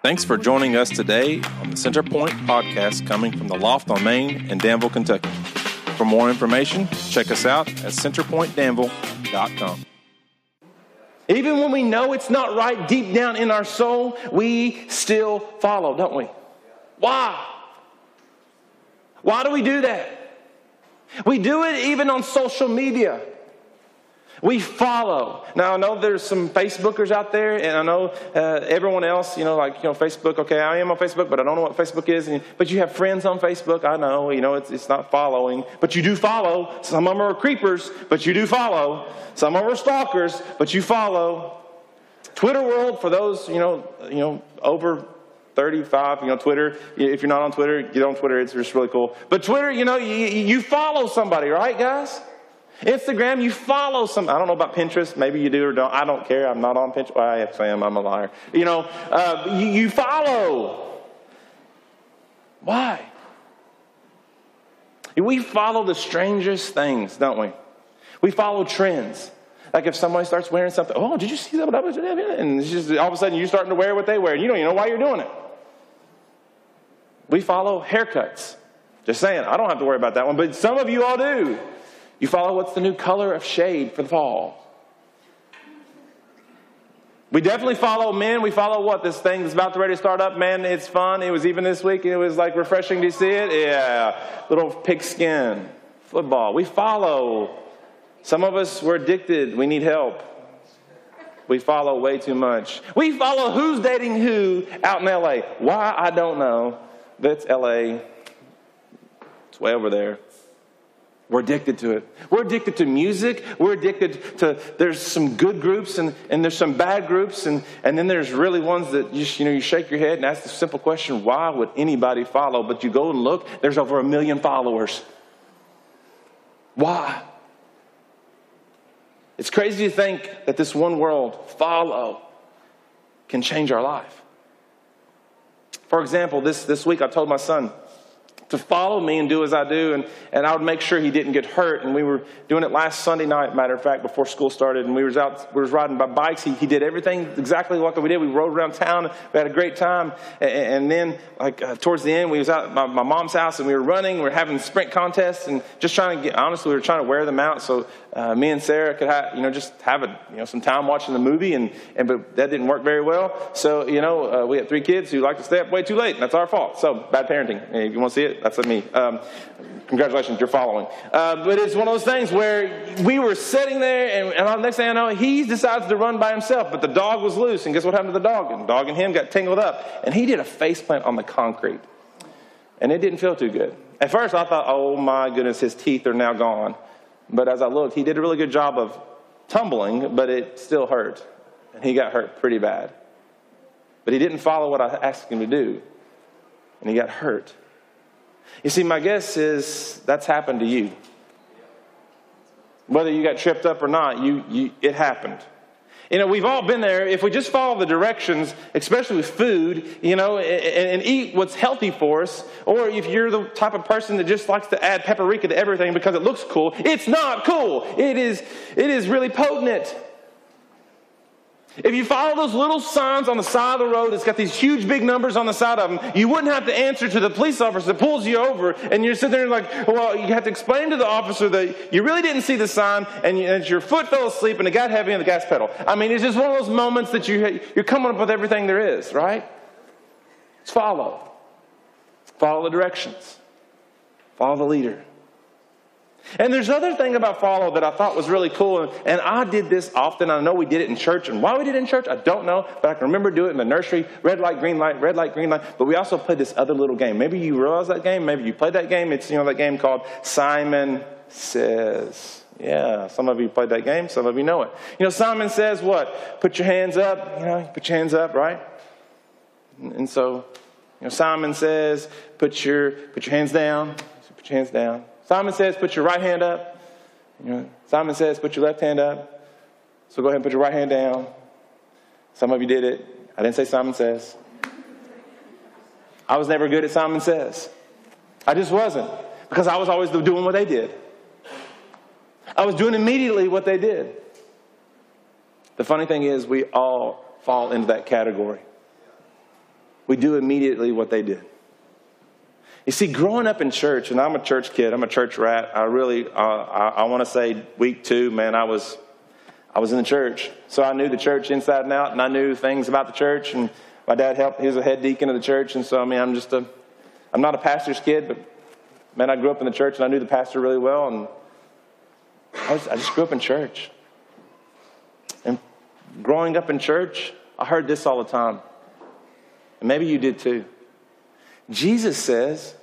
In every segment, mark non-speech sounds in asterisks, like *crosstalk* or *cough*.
Thanks for joining us today on the Centerpoint podcast coming from the Loft on Main in Danville, Kentucky. For more information, check us out at centerpointdanville.com. Even when we know it's not right deep down in our soul, we still follow, don't we? Why? Why do we do that? We do it even on social media. We follow. Now, I know there's some Facebookers out there, and I know uh, everyone else, you know, like, you know, Facebook, okay, I am on Facebook, but I don't know what Facebook is. And, but you have friends on Facebook. I know, you know, it's, it's not following, but you do follow. Some of them are creepers, but you do follow. Some of them are stalkers, but you follow. Twitter world, for those, you know, you know, over 35, you know, Twitter. If you're not on Twitter, get on Twitter. It's just really cool. But Twitter, you know, you, you follow somebody, right, guys? Instagram, you follow some. I don't know about Pinterest. Maybe you do or don't. I don't care. I'm not on Pinterest. Well, I am. I'm a liar. You know, uh, you, you follow. Why? We follow the strangest things, don't we? We follow trends. Like if somebody starts wearing something, oh, did you see that? And it's just all of a sudden you're starting to wear what they wear. And you don't even know why you're doing it. We follow haircuts. Just saying, I don't have to worry about that one, but some of you all do. You follow what's the new color of shade for the fall. We definitely follow men. We follow what? This thing that's about to ready to start up. Man, it's fun. It was even this week. It was like refreshing to see it. Yeah. Little pigskin football. We follow. Some of us, we're addicted. We need help. We follow way too much. We follow who's dating who out in LA. Why? I don't know. That's LA. It's way over there. We're addicted to it. We're addicted to music. We're addicted to, there's some good groups and, and there's some bad groups. And, and then there's really ones that you, you know, you shake your head and ask the simple question, why would anybody follow? But you go and look, there's over a million followers. Why? It's crazy to think that this one world, follow, can change our life. For example, this, this week I told my son, to follow me and do as I do, and, and I would make sure he didn't get hurt. And we were doing it last Sunday night, matter of fact, before school started, and we was out, we was riding by bikes. He, he did everything exactly like we did. We rode around town, we had a great time, and, and then like uh, towards the end, we was out at my, my, mom's house, and we were running, we were having sprint contests, and just trying to get. Honestly, we were trying to wear them out so uh, me and Sarah could have, you know, just have a, you know, some time watching the movie, and, and but that didn't work very well. So you know, uh, we had three kids who like to stay up way too late. And that's our fault. So bad parenting. If you want to see it, that's me. Um, congratulations, you're following. Uh, but it's one of those things where we were sitting there, and, and the next thing I know, he decides to run by himself, but the dog was loose. And guess what happened to the dog? And the dog and him got tangled up, and he did a face plant on the concrete. And it didn't feel too good. At first, I thought, oh my goodness, his teeth are now gone. But as I looked, he did a really good job of tumbling, but it still hurt. And he got hurt pretty bad. But he didn't follow what I asked him to do, and he got hurt. You see, my guess is that's happened to you. Whether you got tripped up or not, you, you, it happened. You know, we've all been there. If we just follow the directions, especially with food, you know, and, and, eat what's healthy for us, or if you're the type of person that just likes to add paprika to everything because it looks cool, it's not cool. It is, it is really potent. If you follow those little signs on the side of the road, it's got these huge big numbers on the side of them, you wouldn't have to answer to the police officer that pulls you over, and you're sitting there like, well, you have to explain to the officer that you really didn't see the sign, and, you, and your foot fell asleep, and it got heavy on the gas pedal. I mean, it's just one of those moments that you, you're coming up with everything there is, right? It's follow. Follow the directions. Follow the leader. And there's another thing about follow that I thought was really cool, and I did this often. I know we did it in church, and why we did it in church, I don't know, but I can remember doing it in the nursery red light, green light, red light, green light. But we also played this other little game. Maybe you realize that game, maybe you played that game. It's, you know, that game called Simon Says. Yeah, some of you played that game, some of you know it. You know, Simon says what? Put your hands up, you know, put your hands up, right? And so, you know, Simon says, put your, put your hands down, put your hands down. Simon says, put your right hand up. You know, Simon says, put your left hand up. So go ahead and put your right hand down. Some of you did it. I didn't say Simon says. I was never good at Simon says. I just wasn't because I was always doing what they did. I was doing immediately what they did. The funny thing is, we all fall into that category. we do immediately what they did. You see, growing up in church, and I'm a church kid, I'm a church rat. I really, uh, I, I want to say, week two, man, I was, I was in the church, so I knew the church inside and out, and I knew things about the church. And my dad helped; he was a head deacon of the church, and so I mean, I'm just a, I'm not a pastor's kid, but man, I grew up in the church, and I knew the pastor really well, and I, was, I just grew up in church. And growing up in church, I heard this all the time, and maybe you did too. Jesus says,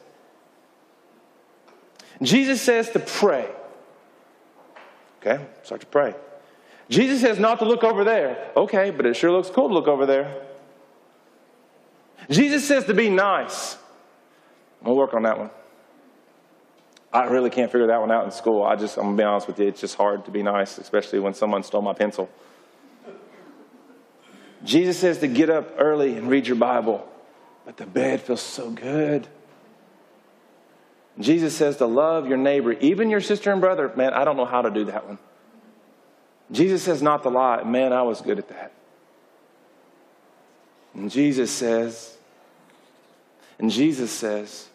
Jesus says to pray. Okay, start to pray. Jesus says not to look over there. Okay, but it sure looks cool to look over there. Jesus says to be nice. We'll work on that one. I really can't figure that one out in school. I just, I'm gonna be honest with you, it's just hard to be nice, especially when someone stole my pencil. Jesus says to get up early and read your Bible, but the bed feels so good. Jesus says to love your neighbor, even your sister and brother. Man, I don't know how to do that one. Jesus says not to lie. Man, I was good at that. And Jesus says, and Jesus says,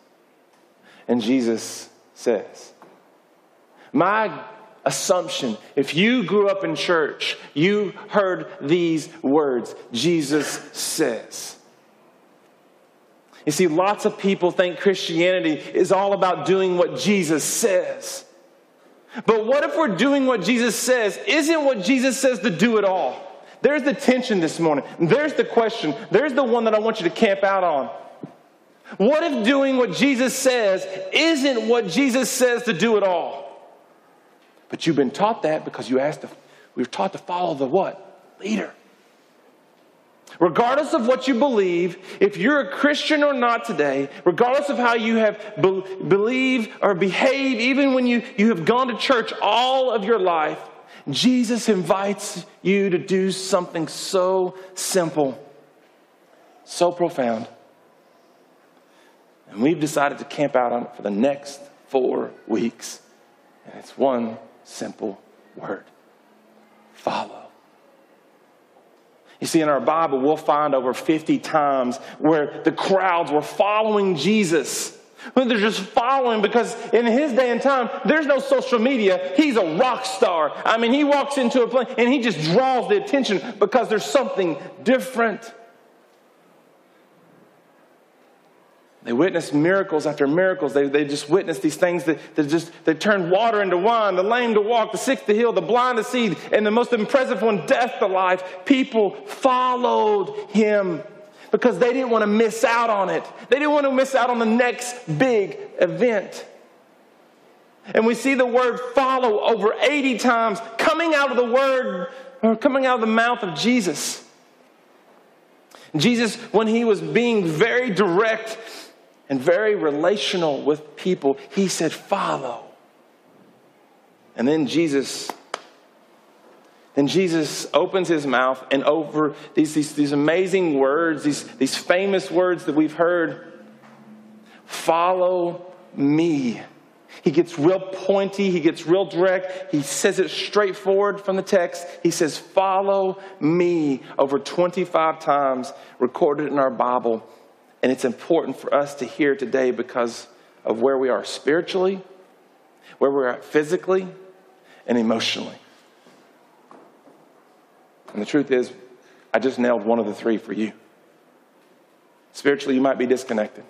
and Jesus says. My assumption, if you grew up in church, you heard these words Jesus says. You see, lots of people think Christianity is all about doing what Jesus says. But what if we're doing what Jesus says isn't what Jesus says to do at all? There's the tension this morning. There's the question. There's the one that I want you to camp out on. What if doing what Jesus says isn't what Jesus says to do at all? But you've been taught that because you asked, to, we were taught to follow the what? Leader. Regardless of what you believe, if you're a Christian or not today, regardless of how you have be- believe or behave, even when you, you have gone to church all of your life, Jesus invites you to do something so simple, so profound. And we've decided to camp out on it for the next four weeks. And it's one simple word follow. You see, in our Bible, we'll find over 50 times where the crowds were following Jesus. They're just following because in his day and time, there's no social media. He's a rock star. I mean, he walks into a place and he just draws the attention because there's something different. They witnessed miracles after miracles. They, they just witnessed these things that, that just they turned water into wine, the lame to walk, the sick to heal, the blind to see, and the most impressive one, death to life. People followed him because they didn't want to miss out on it. They didn't want to miss out on the next big event. And we see the word follow over 80 times coming out of the word or coming out of the mouth of Jesus. Jesus, when he was being very direct and very relational with people, he said, Follow. And then Jesus. Then Jesus opens his mouth and over these, these, these amazing words, these, these famous words that we've heard follow me. He gets real pointy, he gets real direct, he says it straightforward from the text. He says, Follow me over 25 times, recorded in our Bible. And it's important for us to hear today because of where we are spiritually, where we're at physically, and emotionally. And the truth is, I just nailed one of the three for you. Spiritually, you might be disconnected.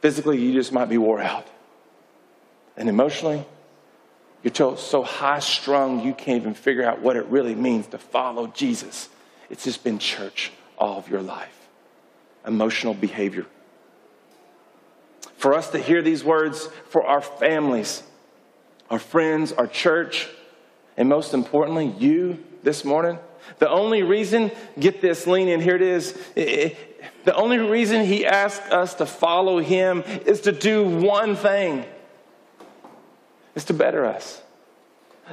Physically, you just might be wore out. And emotionally, you're so high strung you can't even figure out what it really means to follow Jesus. It's just been church all of your life emotional behavior. For us to hear these words for our families, our friends, our church, and most importantly, you this morning, the only reason, get this, lean in, here it is. The only reason he asked us to follow him is to do one thing, is to better us.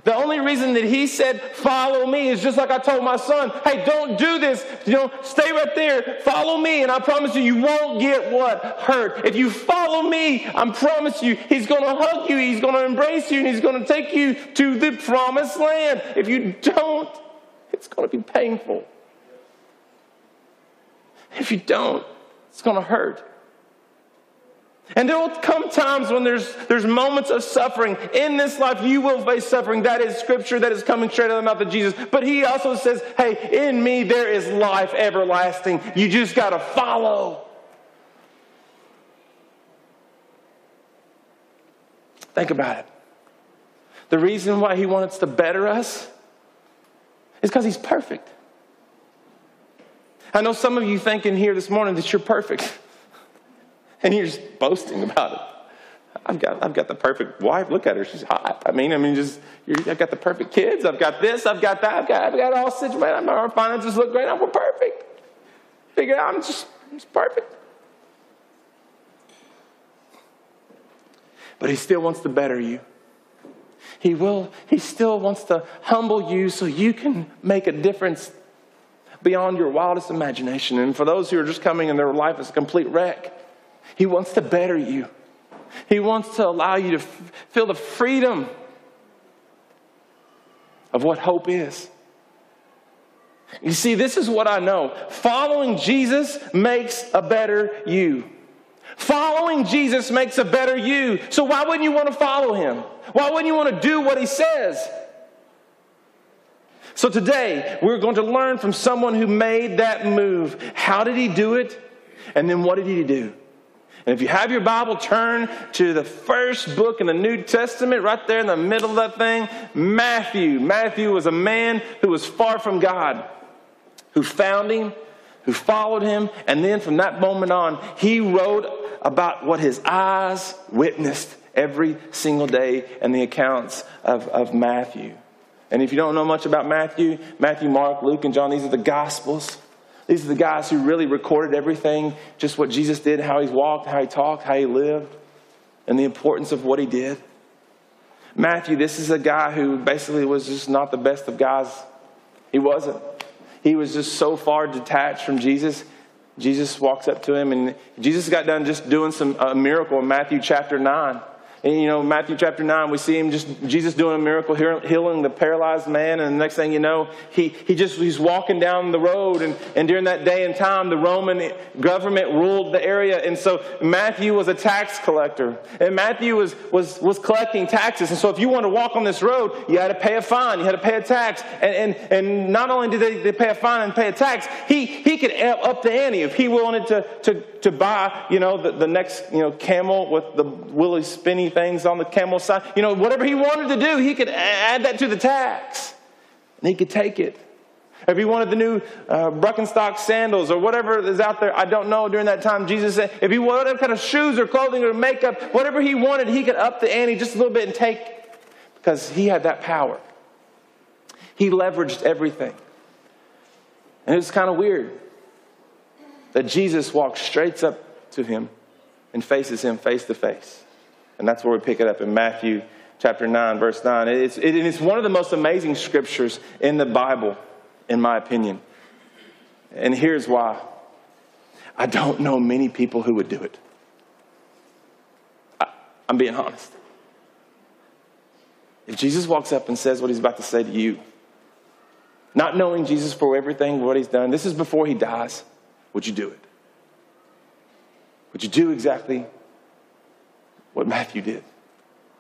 The only reason that he said, follow me is just like I told my son, hey, don't do this. You know, stay right there. Follow me. And I promise you, you won't get what? Hurt. If you follow me, I promise you, he's going to hug you. He's going to embrace you and he's going to take you to the promised land. If you don't, it's going to be painful. If you don't, it's going to hurt. And there will come times when there's, there's moments of suffering. In this life, you will face suffering. That is scripture that is coming straight out of the mouth of Jesus. But he also says, hey, in me there is life everlasting. You just got to follow. Think about it. The reason why he wants to better us is because he's perfect. I know some of you thinking here this morning that you're perfect. And you're just boasting about it. I've got, I've got the perfect wife. Look at her. She's hot. I mean, I mean, just, I've got the perfect kids. I've got this. I've got that. I've got, I've got all situated. Our finances look great. I'm perfect. Figure out I'm just, I'm just perfect. But he still wants to better you. He will, he still wants to humble you so you can make a difference beyond your wildest imagination. And for those who are just coming and their life is a complete wreck, he wants to better you. He wants to allow you to f- feel the freedom of what hope is. You see, this is what I know. Following Jesus makes a better you. Following Jesus makes a better you. So why wouldn't you want to follow him? Why wouldn't you want to do what he says? So today, we're going to learn from someone who made that move. How did he do it? And then what did he do? And if you have your Bible, turn to the first book in the New Testament, right there in the middle of that thing Matthew. Matthew was a man who was far from God, who found him, who followed him, and then from that moment on, he wrote about what his eyes witnessed every single day in the accounts of, of Matthew. And if you don't know much about Matthew, Matthew, Mark, Luke, and John, these are the Gospels. These are the guys who really recorded everything, just what Jesus did, how he walked, how he talked, how he lived, and the importance of what he did. Matthew, this is a guy who basically was just not the best of guys. He wasn't. He was just so far detached from Jesus. Jesus walks up to him, and Jesus got done just doing some a miracle in Matthew chapter 9. And, you know, Matthew chapter 9, we see him just, Jesus doing a miracle, healing the paralyzed man. And the next thing you know, he, he just, he's walking down the road. And, and during that day and time, the Roman government ruled the area. And so Matthew was a tax collector. And Matthew was, was, was collecting taxes. And so if you want to walk on this road, you had to pay a fine, you had to pay a tax. And, and, and not only did they, they pay a fine and pay a tax, he, he could up the ante if he wanted to, to, to buy, you know, the, the next, you know, camel with the willy spinny things on the camel's side. You know, whatever he wanted to do, he could add that to the tax. And he could take it. If he wanted the new uh, Birkenstock sandals or whatever is out there, I don't know during that time. Jesus said, if he wanted whatever kind of shoes or clothing or makeup, whatever he wanted, he could up the ante just a little bit and take because he had that power. He leveraged everything. And it was kind of weird that Jesus walks straight up to him and faces him face to face. And that's where we pick it up in Matthew chapter 9, verse 9. It's, it, it's one of the most amazing scriptures in the Bible, in my opinion. And here's why I don't know many people who would do it. I, I'm being honest. If Jesus walks up and says what he's about to say to you, not knowing Jesus for everything, what he's done, this is before he dies, would you do it? Would you do exactly what Matthew did.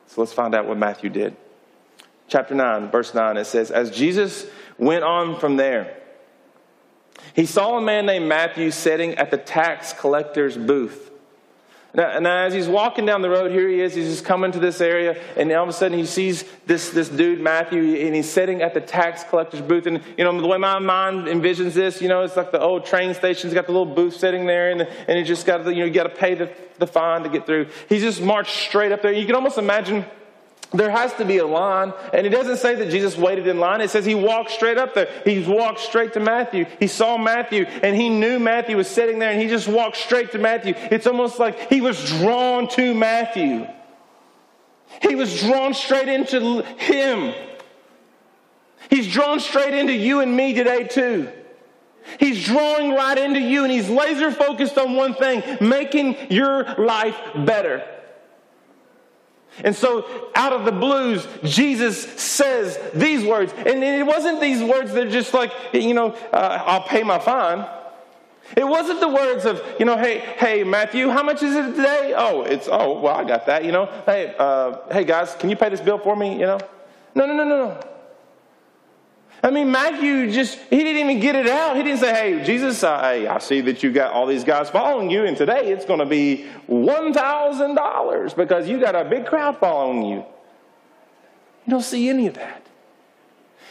So let's find out what Matthew did. Chapter 9, verse 9, it says, As Jesus went on from there, he saw a man named Matthew sitting at the tax collector's booth. Now, now, as he's walking down the road, here he is. He's just coming to this area, and all of a sudden he sees this, this dude, Matthew, and he's sitting at the tax collector's booth. And, you know, the way my mind envisions this, you know, it's like the old train station. He's got the little booth sitting there, and, and he just got, to, you know, you got to pay the, the fine to get through. He just marched straight up there. You can almost imagine there has to be a line. And it doesn't say that Jesus waited in line. It says he walked straight up there. He walked straight to Matthew. He saw Matthew and he knew Matthew was sitting there and he just walked straight to Matthew. It's almost like he was drawn to Matthew. He was drawn straight into him. He's drawn straight into you and me today, too. He's drawing right into you and he's laser focused on one thing making your life better. And so, out of the blues, Jesus says these words. And it wasn't these words that are just like, you know, uh, I'll pay my fine. It wasn't the words of, you know, hey, hey, Matthew, how much is it today? Oh, it's, oh, well, I got that, you know. Hey, uh, hey, guys, can you pay this bill for me, you know? No, no, no, no, no. I mean, Matthew just, he didn't even get it out. He didn't say, hey, Jesus, hey, I see that you got all these guys following you, and today it's going to be $1,000 because you got a big crowd following you. You don't see any of that.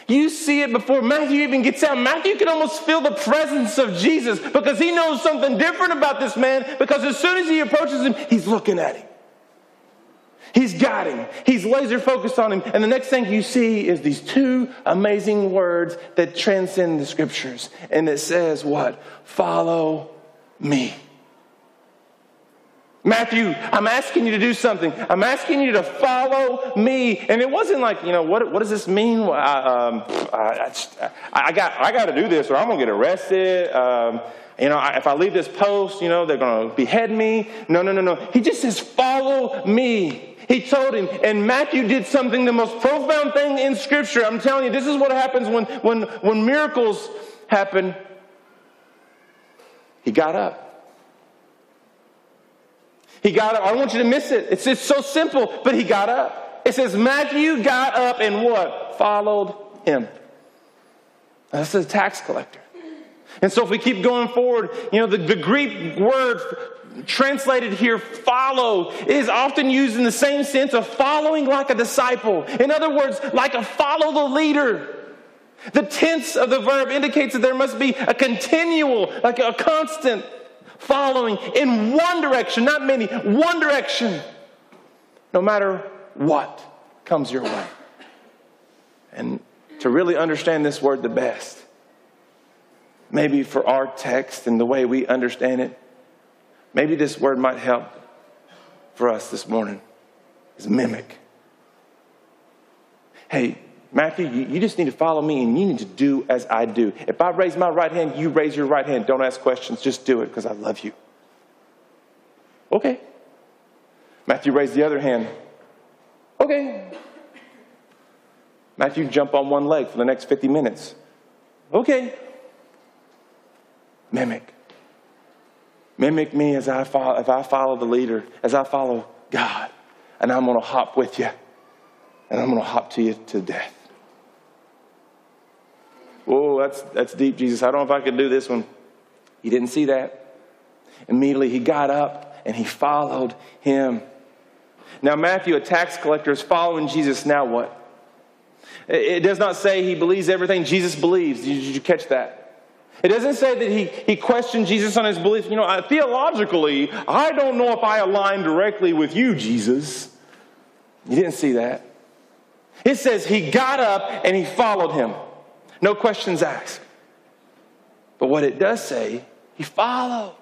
You see it before Matthew even gets out. Matthew can almost feel the presence of Jesus because he knows something different about this man because as soon as he approaches him, he's looking at him. He's got him. He's laser focused on him. And the next thing you see is these two amazing words that transcend the scriptures. And it says, What? Follow me. Matthew, I'm asking you to do something. I'm asking you to follow me. And it wasn't like, you know, what, what does this mean? I, um, I, I, I, got, I got to do this or I'm going to get arrested. Um, you know, if I leave this post, you know, they're going to behead me. No, no, no, no. He just says, follow me. He told him, and Matthew did something, the most profound thing in Scripture. I'm telling you, this is what happens when, when, when miracles happen. He got up. He got up. I don't want you to miss it. It's just so simple, but he got up. It says Matthew got up and what? Followed him. That's a tax collector. And so if we keep going forward, you know, the, the Greek word translated here, follow, is often used in the same sense of following like a disciple. In other words, like a follow the leader. The tense of the verb indicates that there must be a continual, like a constant following in one direction, not many, one direction, no matter what comes your way. And to really understand this word the best, maybe for our text and the way we understand it, Maybe this word might help for us this morning is mimic. Hey, Matthew, you, just need to follow me and you need to do as I do. If I raise my right hand, you raise your right hand. Don't ask questions, just do it because I love you. Okay. Matthew raised the other hand. Okay. Matthew, jump on one leg for the next 50 minutes. Okay. Mimic. Mimic me as I follow, if I follow the leader, as I follow God. And I'm going to hop with you. And I'm going to hop to you to death. Oh, that's, that's deep, Jesus. I don't know if I could do this one. He didn't see that. Immediately, he got up and he followed him. Now, Matthew, a tax collector, is following Jesus. Now what? It does not say he believes everything Jesus believes. Did you catch that? It doesn't say that he, he questioned Jesus on his belief. You know, uh, theologically, I don't know if I align directly with you, Jesus. You didn't see that. It says he got up and he followed him. No questions asked. But what it does say, he followed.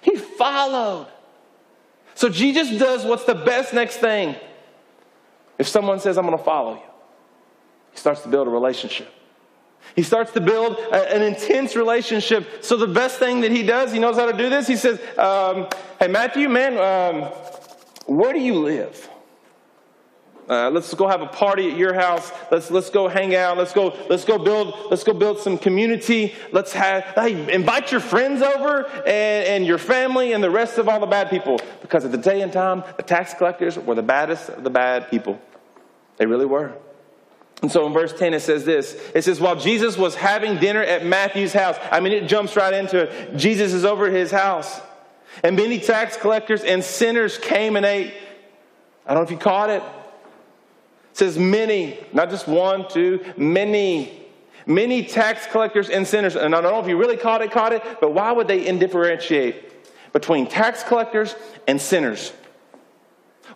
He followed. So Jesus does what's the best next thing. If someone says, I'm going to follow you, he starts to build a relationship. He starts to build a, an intense relationship. So the best thing that he does, he knows how to do this. He says, um, "Hey Matthew, man, um, where do you live? Uh, let's go have a party at your house. Let's let's go hang out. Let's go let's go build let's go build some community. Let's have hey, invite your friends over and, and your family and the rest of all the bad people because at the day and time the tax collectors were the baddest of the bad people. They really were. And so in verse 10, it says this It says, While Jesus was having dinner at Matthew's house, I mean, it jumps right into it. Jesus is over his house. And many tax collectors and sinners came and ate. I don't know if you caught it. It says many, not just one, two, many. Many tax collectors and sinners. And I don't know if you really caught it, caught it, but why would they differentiate between tax collectors and sinners?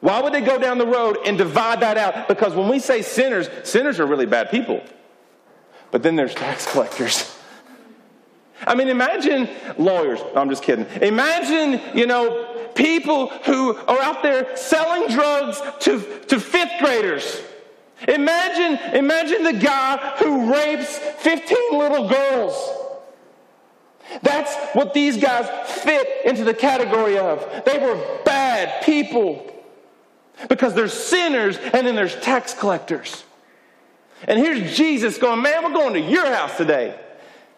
Why would they go down the road and divide that out? Because when we say sinners, sinners are really bad people. But then there's tax *laughs* collectors. I mean, imagine lawyers. I'm just kidding. Imagine, you know, people who are out there selling drugs to, to fifth graders. Imagine, imagine the guy who rapes 15 little girls. That's what these guys fit into the category of. They were bad people. Because there's sinners and then there's tax collectors. And here's Jesus going, Man, we're going to your house today.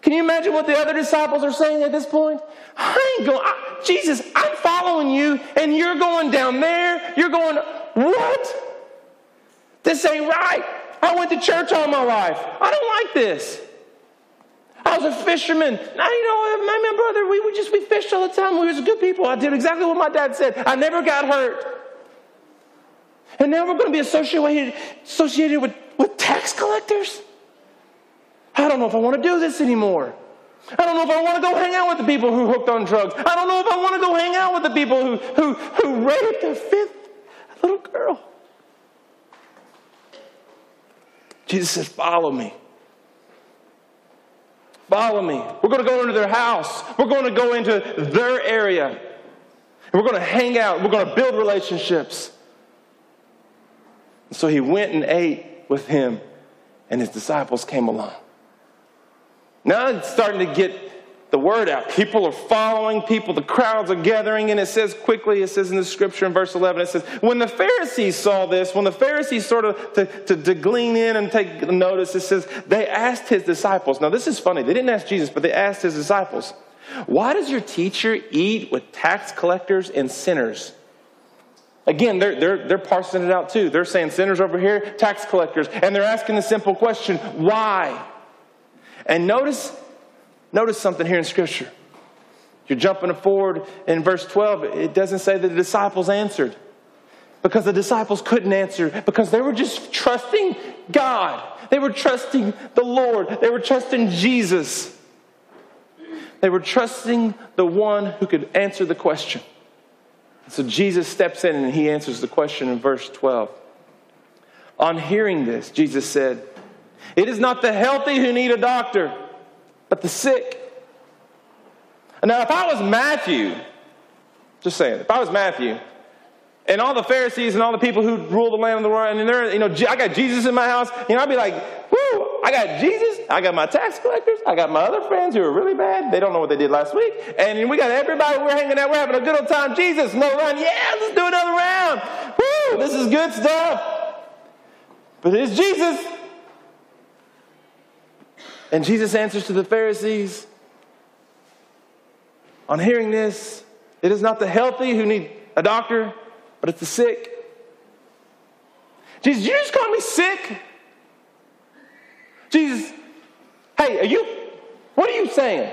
Can you imagine what the other disciples are saying at this point? I ain't going, I, Jesus, I'm following you, and you're going down there. You're going, what? This ain't right. I went to church all my life. I don't like this. I was a fisherman. Now, you know, uh, my, my brother, we would just, we fished all the time. We was good people. I did exactly what my dad said. I never got hurt. And now we're going to be associated, associated with, with tax collectors? I don't know if I want to do this anymore. I don't know if I want to go hang out with the people who hooked on drugs. I don't know if I want to go hang out with the people who, who, who raped a fifth little girl. Jesus says, Follow me. Follow me. We're going to go into their house. We're going to go into their area. And we're going to hang out. We're going to build relationships. So he went and ate with him, and his disciples came along. Now it's starting to get the word out. People are following people, the crowds are gathering, and it says quickly, it says in the scripture in verse 11, it says, When the Pharisees saw this, when the Pharisees sort of to, to, to glean in and take notice, it says, they asked his disciples. Now, this is funny. They didn't ask Jesus, but they asked his disciples, Why does your teacher eat with tax collectors and sinners? Again, they're, they're, they're parsing it out too. They're saying sinners over here, tax collectors, and they're asking the simple question, why? And notice, notice something here in Scripture. You're jumping forward in verse 12, it doesn't say that the disciples answered. Because the disciples couldn't answer, because they were just trusting God. They were trusting the Lord. They were trusting Jesus. They were trusting the one who could answer the question. So Jesus steps in and he answers the question in verse 12. On hearing this, Jesus said, It is not the healthy who need a doctor, but the sick. Now, if I was Matthew, just saying, if I was Matthew, and all the Pharisees and all the people who rule the land of the world, and they're, you know, I got Jesus in my house, you know, I'd be like, whoo, I got Jesus, I got my tax collectors, I got my other friends who are really bad. They don't know what they did last week. And we got everybody, we're hanging out, we're having a good old time. Jesus, no run. Yeah, let's do another round. Woo, this is good stuff. But it's Jesus. And Jesus answers to the Pharisees on hearing this, it is not the healthy who need a doctor, but it's the sick. Jesus, you just call me sick? Jesus, hey, are you, what are you saying?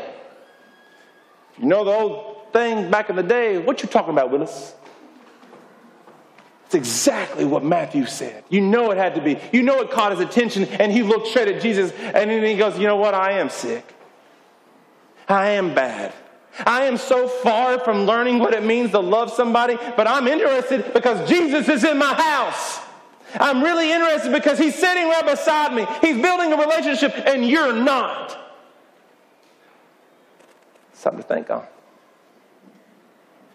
You know the old thing back in the day, what you talking about, Willis? It's exactly what Matthew said. You know it had to be. You know it caught his attention, and he looked straight at Jesus, and then he goes, You know what? I am sick. I am bad. I am so far from learning what it means to love somebody, but I'm interested because Jesus is in my house. I'm really interested because he's sitting right beside me. He's building a relationship, and you're not. Something to think on.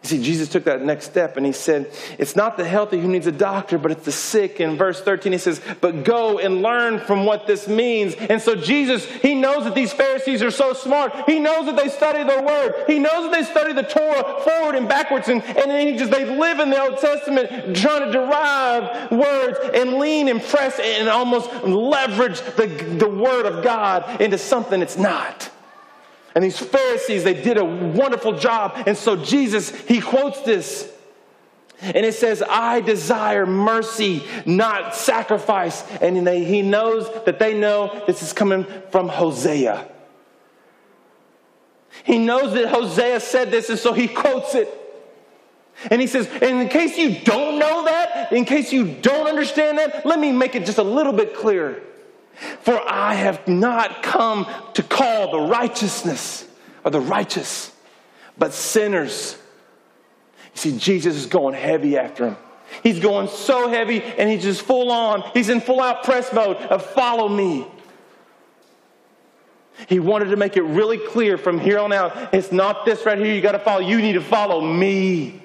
You see, Jesus took that next step and he said, It's not the healthy who needs a doctor, but it's the sick. In verse 13, he says, But go and learn from what this means. And so Jesus, he knows that these Pharisees are so smart. He knows that they study their word. He knows that they study the Torah forward and backwards. And, and he just, they live in the Old Testament trying to derive words and lean and press and almost leverage the, the word of God into something it's not. And these Pharisees, they did a wonderful job. And so Jesus, he quotes this. And it says, I desire mercy, not sacrifice. And they, he knows that they know this is coming from Hosea. He knows that Hosea said this, and so he quotes it. And he says, and in case you don't know that, in case you don't understand that, let me make it just a little bit clearer. For I have not come to call the righteousness or the righteous, but sinners. You see, Jesus is going heavy after him. He's going so heavy and he's just full on. He's in full out press mode of follow me. He wanted to make it really clear from here on out it's not this right here you got to follow. You need to follow me.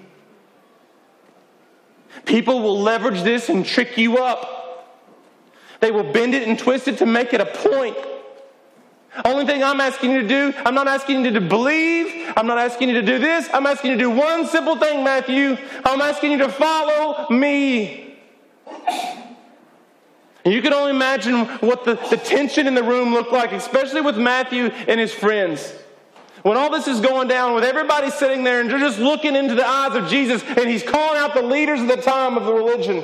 People will leverage this and trick you up. They will bend it and twist it to make it a point. Only thing I'm asking you to do, I'm not asking you to believe. I'm not asking you to do this. I'm asking you to do one simple thing, Matthew. I'm asking you to follow me. And you can only imagine what the, the tension in the room looked like, especially with Matthew and his friends. When all this is going down, with everybody sitting there and they're just looking into the eyes of Jesus, and he's calling out the leaders of the time of the religion.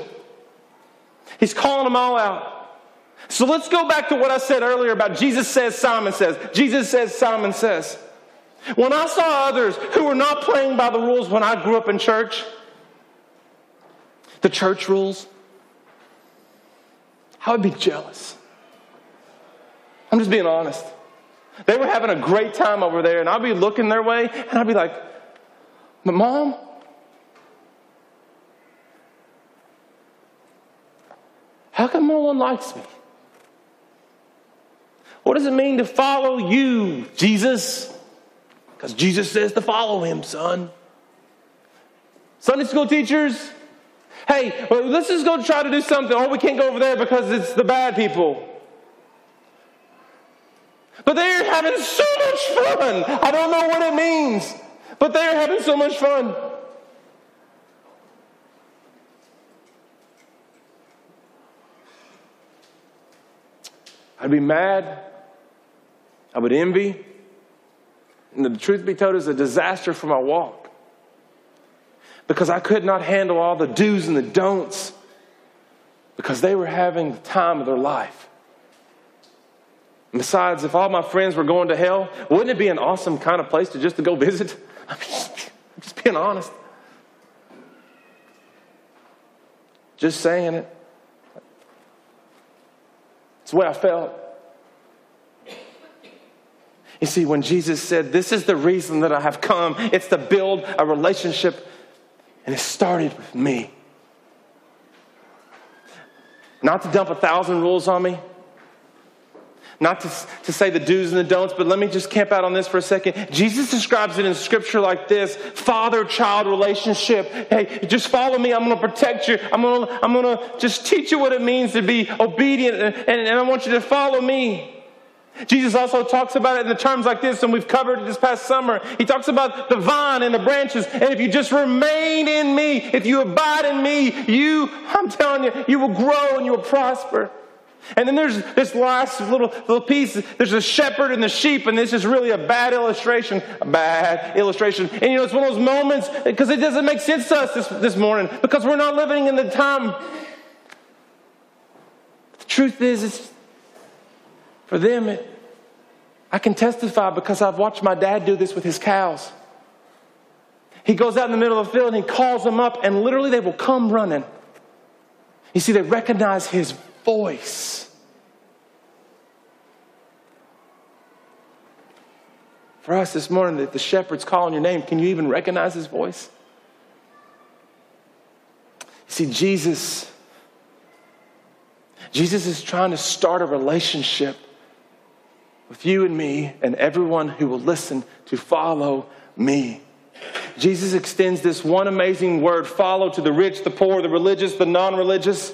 He's calling them all out. So let's go back to what I said earlier about Jesus says, Simon says. Jesus says, Simon says. When I saw others who were not playing by the rules when I grew up in church, the church rules, I would be jealous. I'm just being honest. They were having a great time over there, and I'd be looking their way, and I'd be like, but mom, how come no one likes me? What does it mean to follow you, Jesus? Because Jesus says to follow him, son. Sunday school teachers, hey, well, let's just go try to do something. Oh, we can't go over there because it's the bad people. But they're having so much fun. I don't know what it means, but they're having so much fun. I'd be mad. I would envy. And the truth be told, is a disaster for my walk. Because I could not handle all the do's and the don'ts because they were having the time of their life. And besides, if all my friends were going to hell, wouldn't it be an awesome kind of place to just to go visit? *laughs* I'm just, just being honest. Just saying it. It's the way I felt. You see, when Jesus said, This is the reason that I have come, it's to build a relationship, and it started with me. Not to dump a thousand rules on me, not to, to say the do's and the don'ts, but let me just camp out on this for a second. Jesus describes it in scripture like this father child relationship. Hey, just follow me. I'm going to protect you. I'm going to, I'm going to just teach you what it means to be obedient, and, and, and I want you to follow me. Jesus also talks about it in the terms like this, and we've covered it this past summer. He talks about the vine and the branches, and if you just remain in me, if you abide in me, you, I'm telling you, you will grow and you will prosper. And then there's this last little, little piece. There's a shepherd and the sheep, and this is really a bad illustration. A bad illustration. And you know, it's one of those moments because it doesn't make sense to us this, this morning because we're not living in the time. The truth is, it's for them, it, I can testify because I've watched my dad do this with his cows. He goes out in the middle of the field and he calls them up, and literally they will come running. You see, they recognize his voice. For us this morning, that the shepherd's calling your name, can you even recognize his voice? You see, Jesus, Jesus is trying to start a relationship with you and me and everyone who will listen to follow me. Jesus extends this one amazing word follow to the rich, the poor, the religious, the non religious.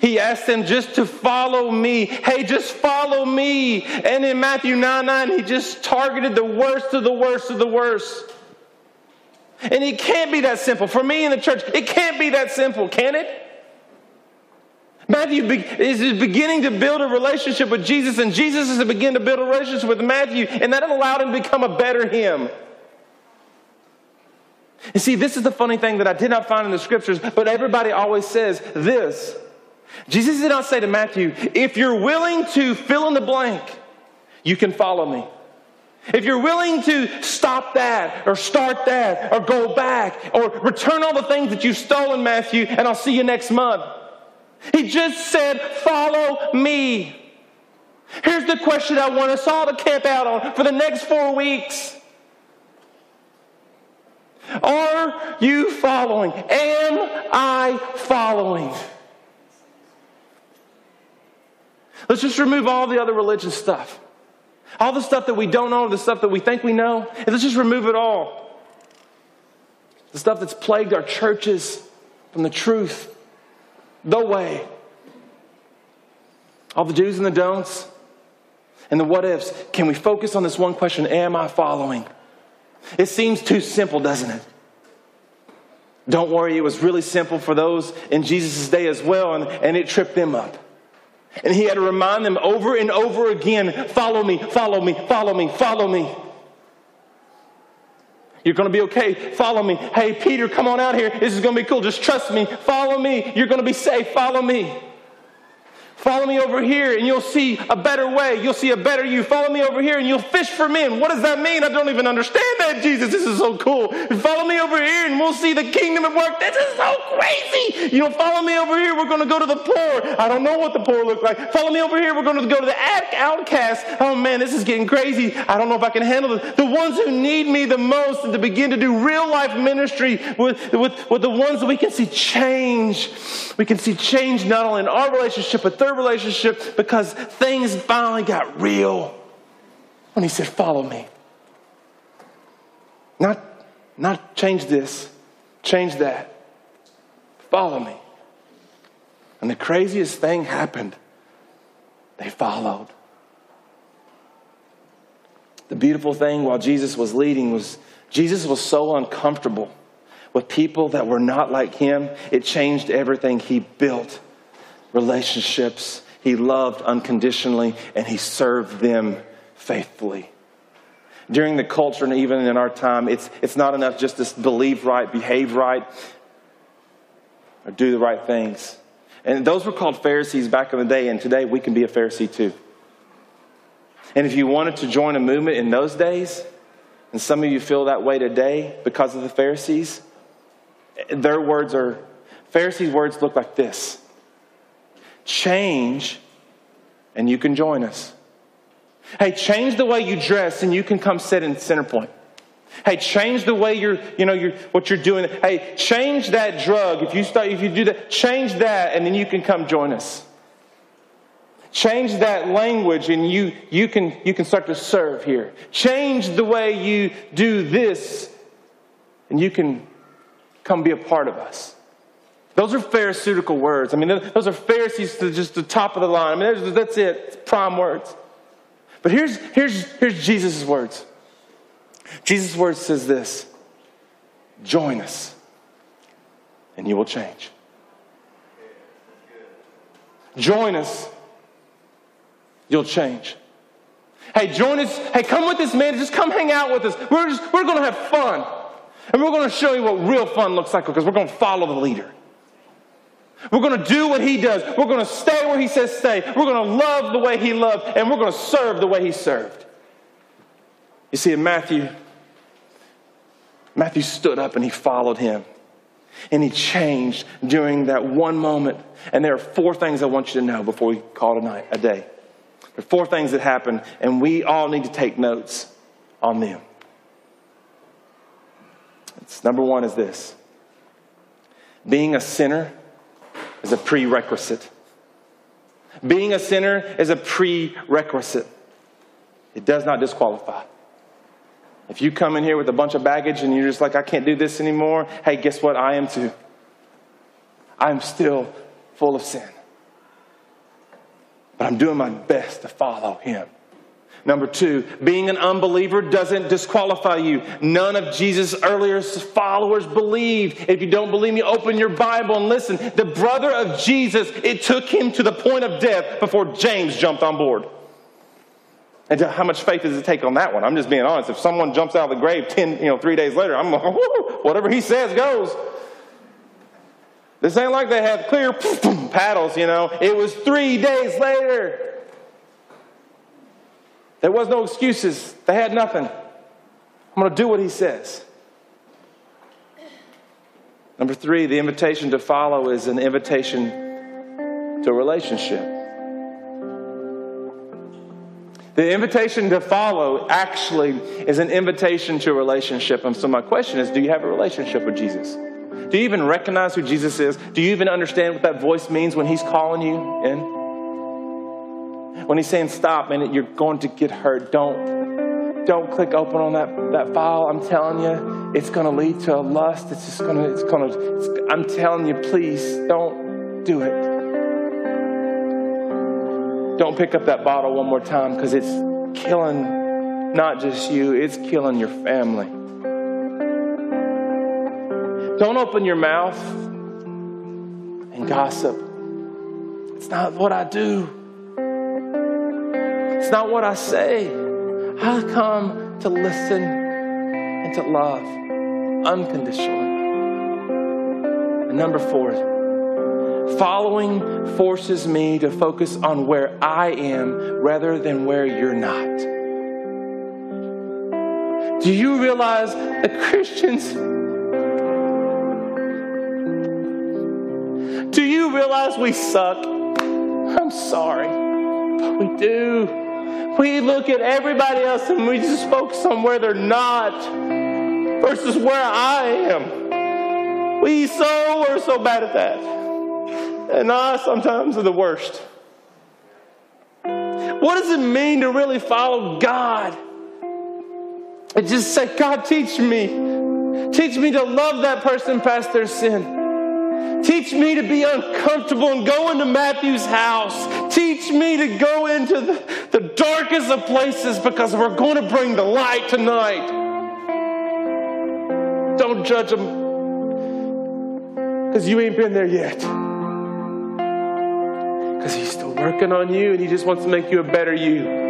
He asked them just to follow me. Hey, just follow me. And in Matthew 9 9, he just targeted the worst of the worst of the worst. And it can't be that simple. For me in the church, it can't be that simple, can it? Matthew is beginning to build a relationship with Jesus, and Jesus is beginning to build a relationship with Matthew, and that allowed him to become a better him. And see, this is the funny thing that I did not find in the scriptures, but everybody always says this. Jesus did not say to Matthew, if you're willing to fill in the blank, you can follow me. If you're willing to stop that or start that or go back or return all the things that you've stolen, Matthew, and I'll see you next month. He just said, Follow me. Here's the question I want us all to camp out on for the next four weeks. Are you following? Am I following? Let's just remove all the other religious stuff. All the stuff that we don't know, the stuff that we think we know, and let's just remove it all. The stuff that's plagued our churches from the truth the way. All the do's and the don'ts and the what ifs. Can we focus on this one question Am I following? It seems too simple, doesn't it? Don't worry, it was really simple for those in Jesus' day as well, and, and it tripped them up. And he had to remind them over and over again follow me, follow me, follow me, follow me. You're going to be okay. Follow me. Hey, Peter, come on out here. This is going to be cool. Just trust me. Follow me. You're going to be safe. Follow me. Follow me over here and you'll see a better way. You'll see a better you. Follow me over here and you'll fish for men. What does that mean? I don't even understand that, Jesus. This is so cool. Follow me over here and we'll see the kingdom at work. This is so crazy. You know, follow me over here. We're going to go to the poor. I don't know what the poor look like. Follow me over here. We're going to go to the outcast. Oh man, this is getting crazy. I don't know if I can handle it. The ones who need me the most and to begin to do real life ministry with, with, with the ones that we can see change. We can see change not only in our relationship, but relationship because things finally got real when he said, Follow me. Not, not change this, change that. Follow me. And the craziest thing happened. They followed. The beautiful thing while Jesus was leading was Jesus was so uncomfortable with people that were not like him, it changed everything he built relationships. He loved unconditionally and he served them faithfully. During the culture and even in our time, it's, it's not enough just to believe right, behave right, or do the right things. And those were called Pharisees back in the day, and today we can be a Pharisee too. And if you wanted to join a movement in those days, and some of you feel that way today because of the Pharisees, their words are, Pharisees' words look like this change and you can join us. Hey, change the way you dress and you can come sit in center point. Hey, change the way you're, you know, you're, what you're doing. Hey, change that drug. If you start, if you do that, change that and then you can come join us. Change that language and you, you can, you can start to serve here. Change the way you do this and you can come be a part of us. Those are Pharisaical words. I mean, those are Pharisees to just the top of the line. I mean, that's it. It's prime words. But here's, here's, here's Jesus' words. Jesus' words says this Join us, and you will change. Join us, you'll change. Hey, join us. Hey, come with this man. Just come hang out with us. We're, we're going to have fun. And we're going to show you what real fun looks like because we're going to follow the leader. We're going to do what he does. We're going to stay where he says stay. We're going to love the way he loved, and we're going to serve the way he served. You see, in Matthew, Matthew stood up and he followed him. And he changed during that one moment. And there are four things I want you to know before we call tonight a day. There are four things that happened, and we all need to take notes on them. It's, number one is this being a sinner is a prerequisite. Being a sinner is a prerequisite. It does not disqualify. If you come in here with a bunch of baggage and you're just like, I can't do this anymore, hey, guess what? I am too. I'm still full of sin. But I'm doing my best to follow him. Number two, being an unbeliever doesn't disqualify you. None of Jesus' earlier followers believed. If you don't believe me, open your Bible and listen. The brother of Jesus, it took him to the point of death before James jumped on board. And how much faith does it take on that one? I'm just being honest. If someone jumps out of the grave 10, you know, three days later, I'm *laughs* like, whatever he says goes. This ain't like they have clear *laughs* paddles, you know. It was three days later. There was no excuses. They had nothing. I'm going to do what he says. Number three, the invitation to follow is an invitation to a relationship. The invitation to follow actually is an invitation to a relationship. And so, my question is do you have a relationship with Jesus? Do you even recognize who Jesus is? Do you even understand what that voice means when he's calling you in? When he's saying stop and you're going to get hurt, don't don't click open on that, that file. I'm telling you, it's going to lead to a lust. It's just going to, it's going to, I'm telling you, please don't do it. Don't pick up that bottle one more time because it's killing not just you, it's killing your family. Don't open your mouth and gossip. It's not what I do. It's not what I say. I come to listen and to love unconditionally. And number four, following forces me to focus on where I am rather than where you're not. Do you realize that Christians Do you realize we suck? I'm sorry, but we do. We look at everybody else and we just focus on where they're not versus where I am. We so are so bad at that. And I sometimes are the worst. What does it mean to really follow God? And just say, God, teach me. Teach me to love that person past their sin. Teach me to be uncomfortable and go into Matthew's house. Teach me to go into the, the darkest of places because we're going to bring the light tonight. Don't judge him because you ain't been there yet. Because he's still working on you and he just wants to make you a better you.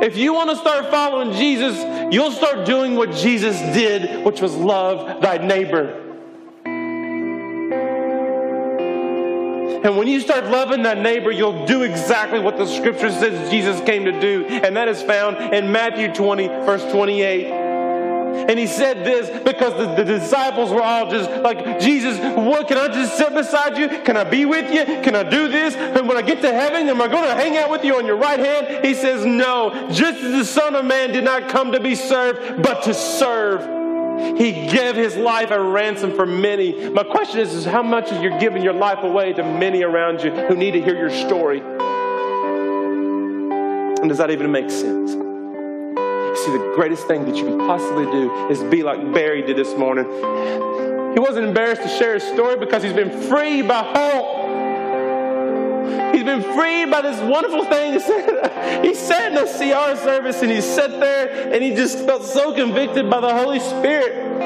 If you want to start following Jesus, you'll start doing what Jesus did, which was love thy neighbor. And when you start loving that neighbor, you'll do exactly what the scripture says Jesus came to do. And that is found in Matthew 20, verse 28. And he said this because the, the, disciples were all just like, Jesus, what can I just sit beside you? Can I be with you? Can I do this? And when I get to heaven, am I going to hang out with you on your right hand? He says, No. Just as the Son of Man did not come to be served, but to serve he gave his life a ransom for many. My question is, is how much is you're giving your life away to many around you who need to hear your story? And does that even make sense? See, the greatest thing that you can possibly do is be like Barry did this morning. He wasn't embarrassed to share his story because he's been freed by hope. He's been freed by this wonderful thing. *laughs* he sat in the CR service and he sat there and he just felt so convicted by the Holy Spirit.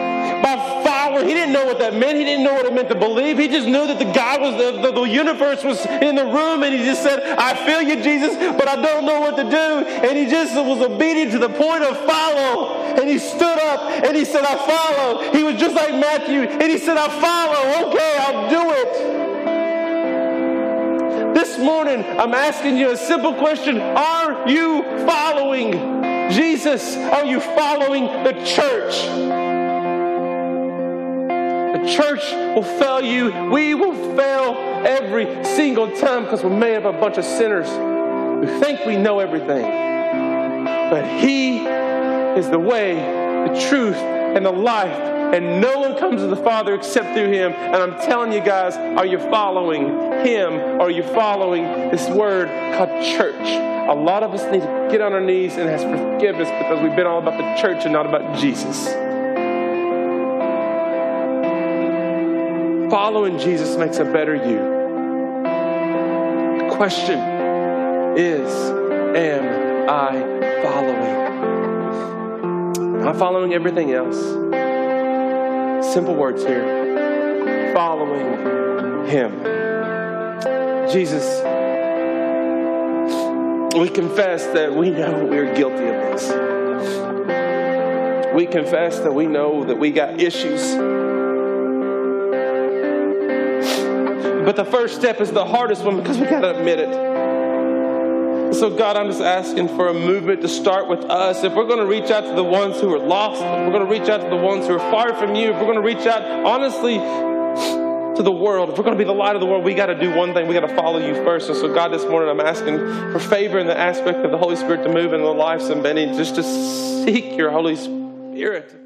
By fire. He didn't know what that meant. He didn't know what it meant to believe. He just knew that the God was, the, the, the universe was in the room and he just said, I feel you, Jesus, but I don't know what to do. And he just was obedient to the point of follow. And he stood up and he said, I follow. He was just like Matthew and he said, I follow. Okay, I'll do it. This morning, I'm asking you a simple question Are you following Jesus? Are you following the church? The church will fail you. We will fail every single time because we're made up of a bunch of sinners who think we know everything. But He is the way, the truth, and the life and no one comes to the Father except through him. And I'm telling you guys, are you following him? Or are you following this word called church? A lot of us need to get on our knees and ask forgiveness because we've been all about the church and not about Jesus. Following Jesus makes a better you. The question is Am I following? Am I following everything else? Simple words here following Him. Jesus, we confess that we know we're guilty of this. We confess that we know that we got issues. But the first step is the hardest one because we got to admit it. So, God, I'm just asking for a movement to start with us. If we're going to reach out to the ones who are lost, if we're going to reach out to the ones who are far from you, if we're going to reach out, honestly, to the world, if we're going to be the light of the world, we got to do one thing. We got to follow you first. And so, God, this morning I'm asking for favor in the aspect of the Holy Spirit to move in the lives of many, just to seek your Holy Spirit.